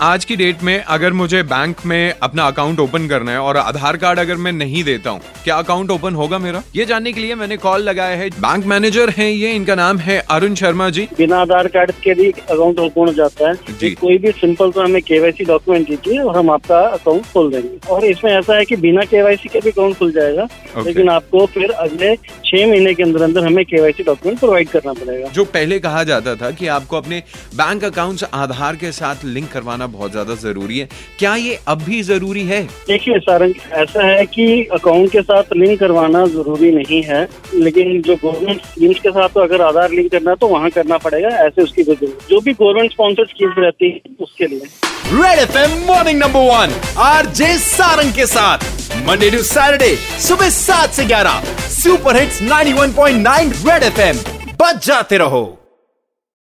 आज की डेट में अगर मुझे बैंक में अपना अकाउंट ओपन करना है और आधार कार्ड अगर मैं नहीं देता हूँ क्या अकाउंट ओपन होगा मेरा? ये जानने के लिए मैंने कॉल लगाया है। बैंक मैनेजर हैं ये इनका नाम है अरुण शर्मा जी। बिना आधार कार्ड के भी अकाउंट ओपन हो जाता है। जी। कोई भी सिंपल तो हमें केवाईसी डॉक्यूमेंट दीजिए और हम आपका अकाउंट खोल देंगे। और इसमें ऐसा है की बिना केवाईसी के भी अकाउंट खुल जाएगा। लेकिन आपको फिर अगले छह महीने के अंदर अंदर हमें केवाईसी डॉक्यूमेंट प्रोवाइड करना पड़ेगा। जो पहले कहा जाता था की आपको अपने बैंक अकाउंट आधार के साथ लिंक करवाना बहुत ज़्यादा ज़रूरी है। क्या ये अब भी ज़रूरी है? देखिए सारंग ऐसा है कि अकाउंट के साथ लिंक करवाना ज़रूरी नहीं है लेकिन जो गवर्नमेंट स्कीम्स के साथ तो अगर आधार लिंक करना है तो वहाँ करना पड़ेगा ऐसे उसकी जो भी गवर्नमेंट स्पॉन्सर्ड स्कीम्स रहती है उसके लिए। Red FM morning number one RJ Sarang के साथ। मंडे टू सैटरडे सुबह सात से ग्यारह। सुपर हिट्स 91.9 रेड एफएम बच जाते रहो।